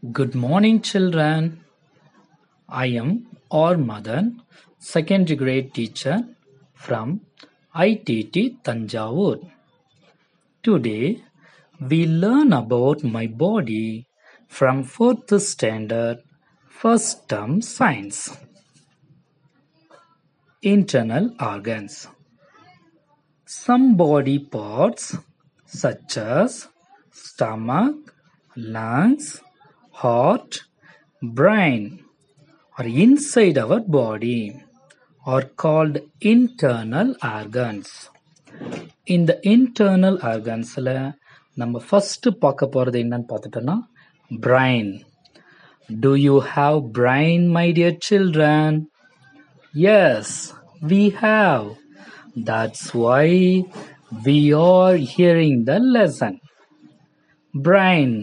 Good morning, children. I am R. Madan, secondary grade teacher from ITT Tanjavur. Today, we learn about my body from 4th standard, first term science. Internal organs. Some body parts, such as stomach, lungs, heart, brain, are inside our body, are called internal organs. இந்த internal ஆர்கன்ஸில் நம்ம first பார்க்க போகிறது என்னன்னு பார்த்துட்டோன்னா brain do you have brain my dear children yes we have that's why we are hearing the lesson brain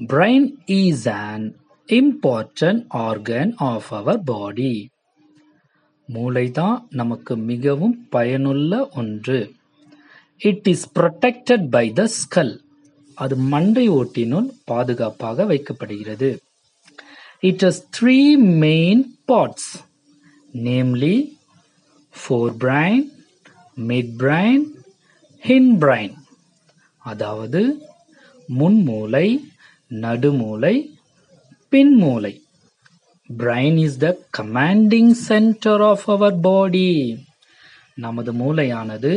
brain is an important organ of our body. மூளை தான் நமக்கு மிகவும் பயனுள்ள ஒன்று. It is protected by the skull அது மண்டை ஓட்டினுள் பாதுகாப்பாக வைக்கப்படுகிறது. It has three main parts namely fore brain mid brain hind brain அதாவது முன்மூளை நடுமூளை பின்மூளை brain is the commanding centre of our body நமது மூளையானது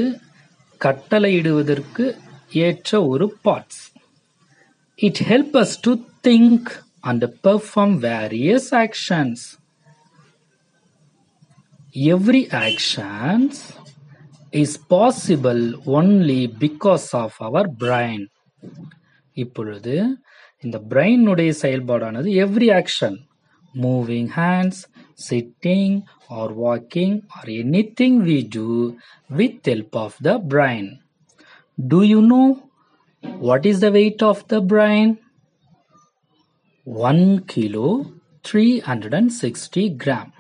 கட்டளையிடுவதற்கு ஏற்ற ஒரு parts it help us to think and perform various actions every actions is possible only because of our brain இப்பொழுது இந்த பிரெயினுடைய செயல்பாடானது every action moving hands sitting or walking or any thing we do with help of the brain do you know what is the weight of the brain one kilo three hundred and sixty gram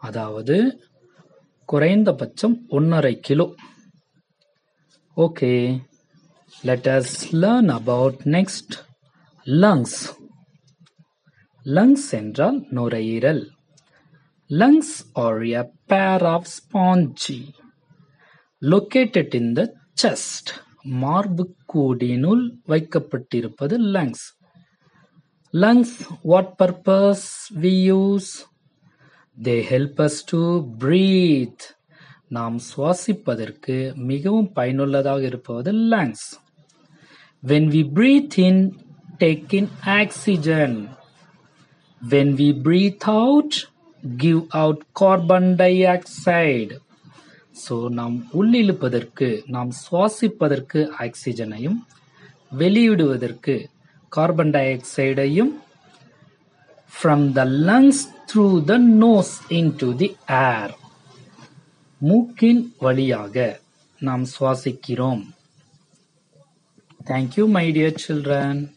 அதாவது குறைந்தபட்சம் ஒன்றரை kilo okay let us learn about next lungs lungs என்றால் நுரையீரல் lungs are a pair of spongy located in the chest மார்பு கூடினுள் வைக்கப்பட்டிருப்பது lungs lungs what purpose we use they help us to breathe நாம் சுவாசிப்பதற்கு மிகவும் பயனுள்ளதாக இருப்பது lungs when we breathe in take in oxygen. When we breathe out give out carbon dioxide. So நாம் உள்ளிழுப்பதற்கு நாம் சுவாசிப்பதற்கு ஆக்சிஜனையும் வெளியிடுவதற்கு கார்பன் டை ஆக்சைடையும் from the lungs through the nose into the air மூக்கின் வழியாக நாம் சுவாசிக்கிறோம். Thank you, my dear children.